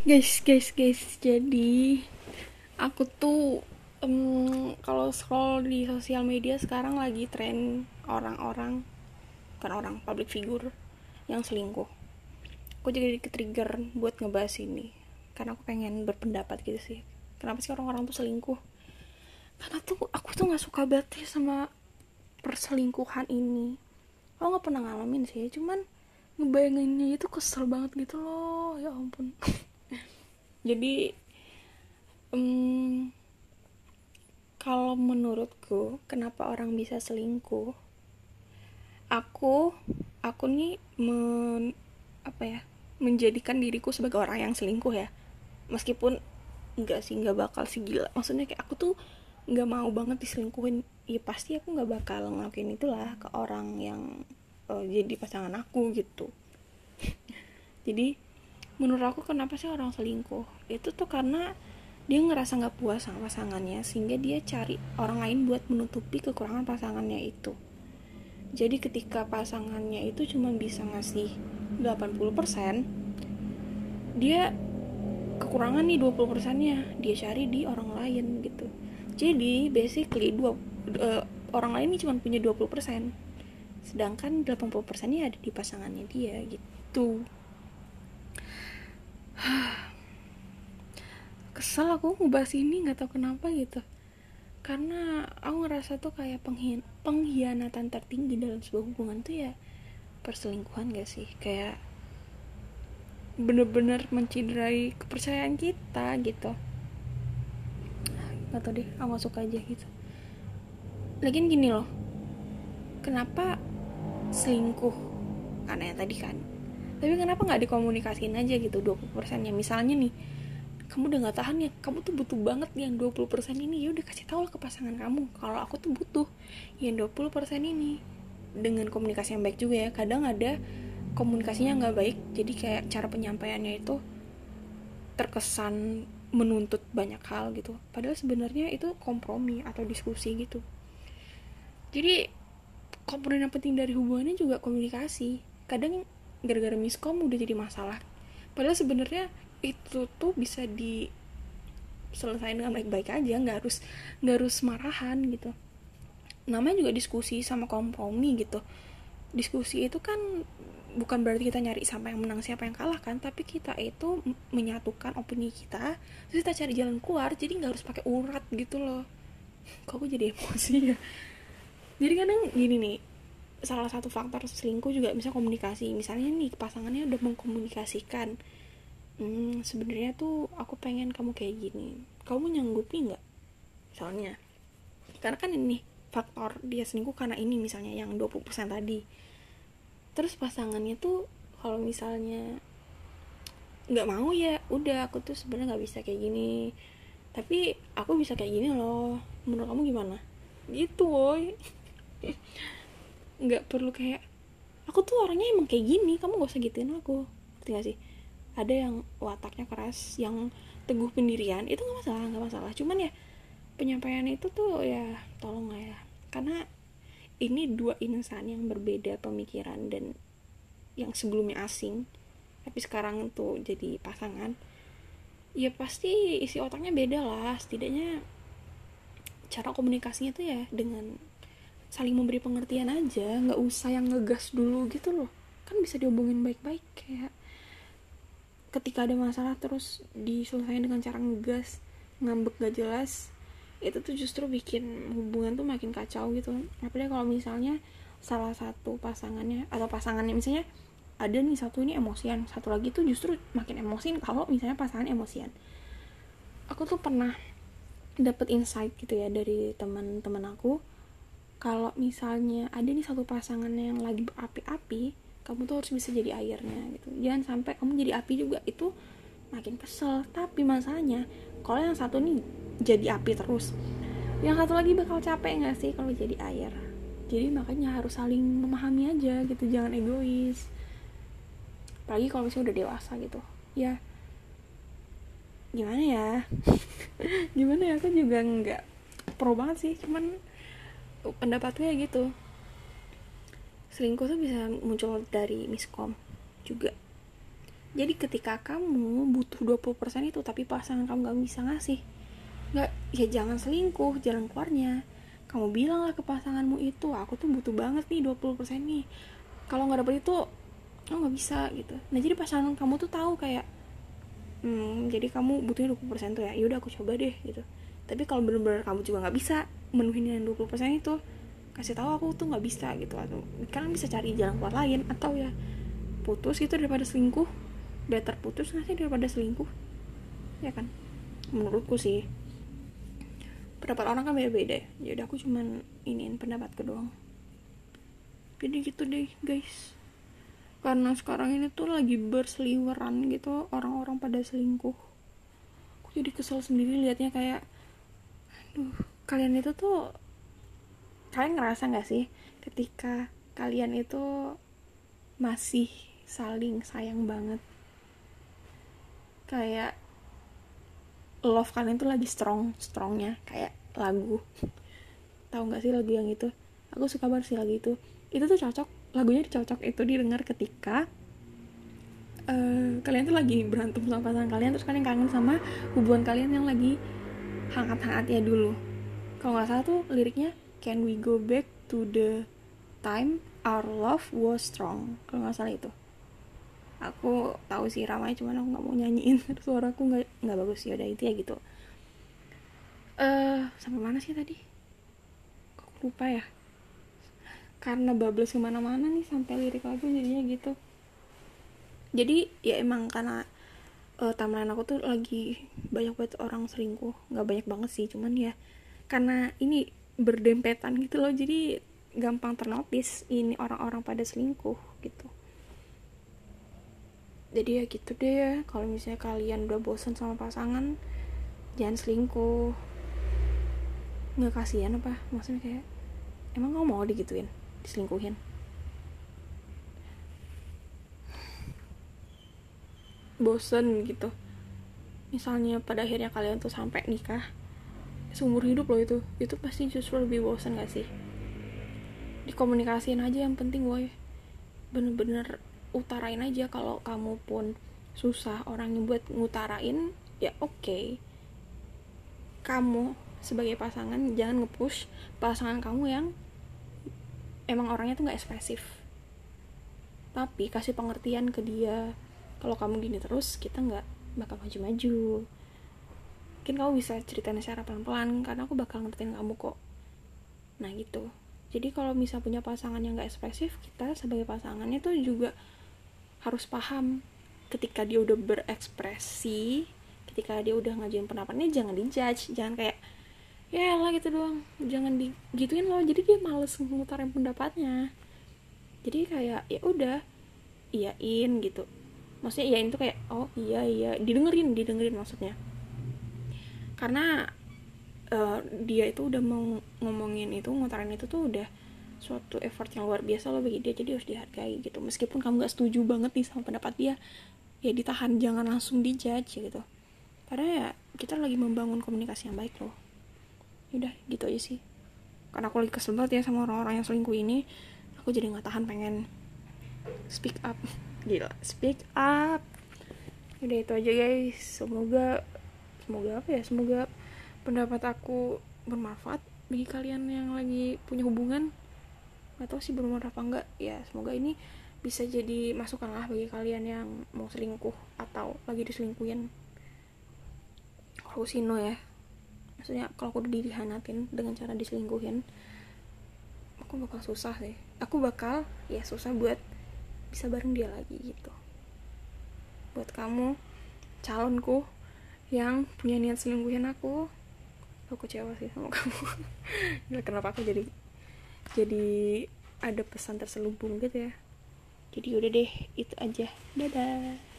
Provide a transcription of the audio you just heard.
guys guys guys. Jadi aku tuh um, kalau scroll di sosial media sekarang lagi tren orang-orang bukan orang public figure yang selingkuh. Aku jadi ke trigger buat ngebahas ini. Karena aku pengen berpendapat gitu sih. Kenapa sih orang-orang tuh selingkuh? Karena tuh aku tuh nggak suka banget sama perselingkuhan ini. Aku nggak pernah ngalamin sih cuman ngebayanginnya itu kesel banget gitu loh. Ya ampun jadi um, kalau menurutku kenapa orang bisa selingkuh? Aku aku nih men, apa ya menjadikan diriku sebagai orang yang selingkuh ya. Meskipun nggak sih nggak bakal sih gila maksudnya kayak aku tuh nggak mau banget diselingkuhin. Ya pasti aku nggak bakal ngelakuin itulah ke orang yang uh, jadi pasangan aku gitu. Jadi menurut aku kenapa sih orang selingkuh? Itu tuh karena dia ngerasa nggak puas sama pasangannya sehingga dia cari orang lain buat menutupi kekurangan pasangannya itu. Jadi ketika pasangannya itu cuma bisa ngasih 80% dia kekurangan nih 20% nya dia cari di orang lain gitu. Jadi basically dua uh, orang lain ini cuma punya 20% sedangkan 80% nya ada di pasangannya dia gitu kesel aku ngebahas ini nggak tahu kenapa gitu. Karena aku ngerasa tuh kayak penghi pengkhianatan tertinggi dalam sebuah hubungan tuh ya perselingkuhan gak sih? Kayak bener-bener menciderai kepercayaan kita gitu. Nggak tau deh aku gak suka aja gitu. Lagian gini loh kenapa selingkuh? Karena yang tadi kan tapi kenapa nggak dikomunikasiin aja gitu 20% ya misalnya nih kamu udah nggak tahan ya kamu tuh butuh banget yang 20% ini. Ya udah kasih tahu ke pasangan kamu. Kalau aku tuh butuh yang 20% ini. Dengan komunikasi yang baik juga ya. Kadang ada komunikasinya nggak baik. Jadi kayak cara penyampaiannya itu terkesan menuntut banyak hal gitu. Padahal sebenarnya itu kompromi atau diskusi gitu. Jadi komponen yang penting dari hubungannya juga komunikasi. Kadang gara-gara miskom udah jadi masalah. Padahal sebenarnya itu tuh bisa di selesai dengan baik-baik aja nggak harus nggak harus marahan gitu. Namanya juga diskusi sama kompromi gitu. Diskusi itu kan bukan berarti kita nyari siapa yang menang siapa yang kalah kan tapi kita itu menyatukan opini kita terus kita cari jalan keluar jadi nggak harus pakai urat gitu loh. Kok aku jadi emosi ya? Jadi kadang gini nih salah satu faktor selingkuh juga bisa komunikasi. Misalnya nih pasangannya udah mengkomunikasikan hmm, sebenarnya tuh aku pengen kamu kayak gini. Kamu nyanggupi nggak? Misalnya. Karena kan ini faktor dia selingkuh karena ini misalnya yang 20% tadi. Terus pasangannya tuh kalau misalnya nggak mau ya udah aku tuh sebenarnya nggak bisa kayak gini. Tapi aku bisa kayak gini loh. Menurut kamu gimana? Gitu woy nggak perlu kayak aku tuh orangnya emang kayak gini kamu gak usah gituin aku. Ngerti gak sih? Ada yang wataknya keras yang teguh pendirian itu nggak masalah nggak masalah. Cuman ya penyampaian itu tuh ya tolong lah ya. Karena ini dua insan yang berbeda pemikiran dan yang sebelumnya asing tapi sekarang tuh jadi pasangan ya pasti isi otaknya beda lah. Setidaknya cara komunikasinya tuh ya dengan saling memberi pengertian aja nggak usah yang ngegas dulu gitu loh. Kan bisa diomongin baik-baik kayak ketika ada masalah terus diselesaikan dengan cara ngegas ngambek gak jelas itu tuh justru bikin hubungan tuh makin kacau gitu. Apalagi kalau misalnya salah satu pasangannya atau pasangannya misalnya ada nih satu ini emosian satu lagi tuh justru makin emosian kalau misalnya pasangan emosian. Aku tuh pernah dapet insight gitu ya dari teman-teman aku kalau misalnya ada nih satu pasangan yang lagi berapi-api kamu tuh harus bisa jadi airnya gitu. Jangan sampai kamu jadi api juga itu makin kesel. Tapi masalahnya kalau yang satu nih jadi api terus yang satu lagi bakal capek nggak sih kalau jadi air? Jadi makanya harus saling memahami aja gitu jangan egois. Apalagi kalau misalnya udah dewasa gitu. Ya gimana ya? Gimana ya? Aku juga nggak pro banget sih cuman pendapatnya gitu. Selingkuh tuh bisa muncul dari miskom juga. Jadi ketika kamu butuh 20% itu tapi pasangan kamu gak bisa ngasih nggak ya jangan selingkuh jalan keluarnya. Kamu bilang lah ke pasanganmu itu aku tuh butuh banget nih 20% nih. Kalau nggak dapet itu oh nggak bisa gitu. Nah jadi pasangan kamu tuh tahu kayak hmm, jadi kamu butuhnya 20% tuh ya yaudah aku coba deh gitu tapi kalau bener-bener kamu juga nggak bisa menuhin yang 20% itu kasih tahu aku tuh nggak bisa gitu. Atau kalian bisa cari jalan keluar lain atau ya putus gitu daripada selingkuh. Better putus nggak sih daripada selingkuh? Ya kan? Menurutku sih. Pendapat orang kan beda-beda. Ya udah aku cuman iniin pendapatku doang. Jadi gitu deh guys. Karena sekarang ini tuh lagi berseliweran gitu orang-orang pada selingkuh. Aku jadi kesel sendiri liatnya kayak aduh kalian itu tuh kalian ngerasa nggak sih ketika kalian itu masih saling sayang banget? Kayak love kalian tuh lagi strong strongnya kayak lagu. Tahu nggak sih lagu yang itu? Aku suka banget sih lagu itu. Itu tuh cocok lagunya cocok itu didengar ketika uh, kalian tuh lagi berantem sama pasangan kalian terus kalian kangen sama hubungan kalian yang lagi hangat-hangatnya dulu. Kalau nggak salah tuh liriknya can we go back to the time our love was strong? Kalau nggak salah itu. Aku tahu sih ramai cuman aku nggak mau nyanyiin. Suaraku nggak nggak bagus. Ya udah itu ya gitu. Eh uh, sampai mana sih tadi? Kok lupa ya? Karena bablas ke mana-mana nih sampai lirik lagu jadinya gitu. Jadi ya emang karena uh, timeline aku tuh lagi banyak banget orang selingkuh. Nggak banyak banget sih cuman ya karena ini berdempetan gitu loh. Jadi gampang ternotis ini orang-orang pada selingkuh gitu. Jadi ya gitu deh ya. Kalau misalnya kalian udah bosan sama pasangan jangan selingkuh. Nggak kasihan apa? Maksudnya kayak emang kamu mau digituin? Diselingkuhin bosen gitu. Misalnya pada akhirnya kalian tuh sampai nikah seumur hidup loh itu itu pasti justru lebih bosan gak sih? Dikomunikasiin aja yang penting woi bener-bener utarain aja kalau kamu pun susah orang yang buat ngutarain ya oke. Okay. kamu sebagai pasangan jangan ngepush pasangan kamu yang emang orangnya tuh nggak ekspresif. Tapi kasih pengertian ke dia kalau kamu gini terus kita nggak bakal maju-maju. Mungkin kamu bisa ceritain secara pelan-pelan karena aku bakal ngertiin kamu kok. Nah gitu. Jadi kalau misal punya pasangan yang gak ekspresif kita sebagai pasangannya tuh juga harus paham. Ketika dia udah berekspresi ketika dia udah ngajuin pendapatnya jangan dijudge. Jangan kayak ya lah gitu doang. Jangan digituin loh. Jadi dia males ngutarin pendapatnya. Jadi kayak ya udah iyain gitu maksudnya iyain tuh kayak oh iya iya. Didengerin didengerin maksudnya. Karena uh, dia itu udah mau ngomongin itu ngutarin itu tuh udah suatu effort yang luar biasa loh bagi dia. Jadi harus dihargai gitu. Meskipun kamu gak setuju banget nih sama pendapat dia ya ditahan jangan langsung dijudge gitu. Karena ya kita lagi membangun komunikasi yang baik loh. Udah gitu aja sih. Karena aku lagi kesel banget ya sama orang-orang yang selingkuh ini aku jadi nggak tahan pengen speak up. Gila speak up. Udah itu aja guys. Semoga semoga apa ya? Semoga pendapat aku bermanfaat bagi kalian yang lagi punya hubungan. Tahu sih berumur apa enggak. Ya semoga ini bisa jadi masukan lah bagi kalian yang mau selingkuh atau lagi diselingkuhin. Aku sih no ya. Maksudnya kalau aku dihanatin dengan cara diselingkuhin aku bakal susah sih. Aku bakal ya susah buat bisa bareng dia lagi gitu. Buat kamu calonku yang punya niat selingkuhin aku. Aku kecewa sih sama kamu. Kenapa aku jadi jadi ada pesan terselubung gitu ya? Jadi udah deh itu aja. Dadah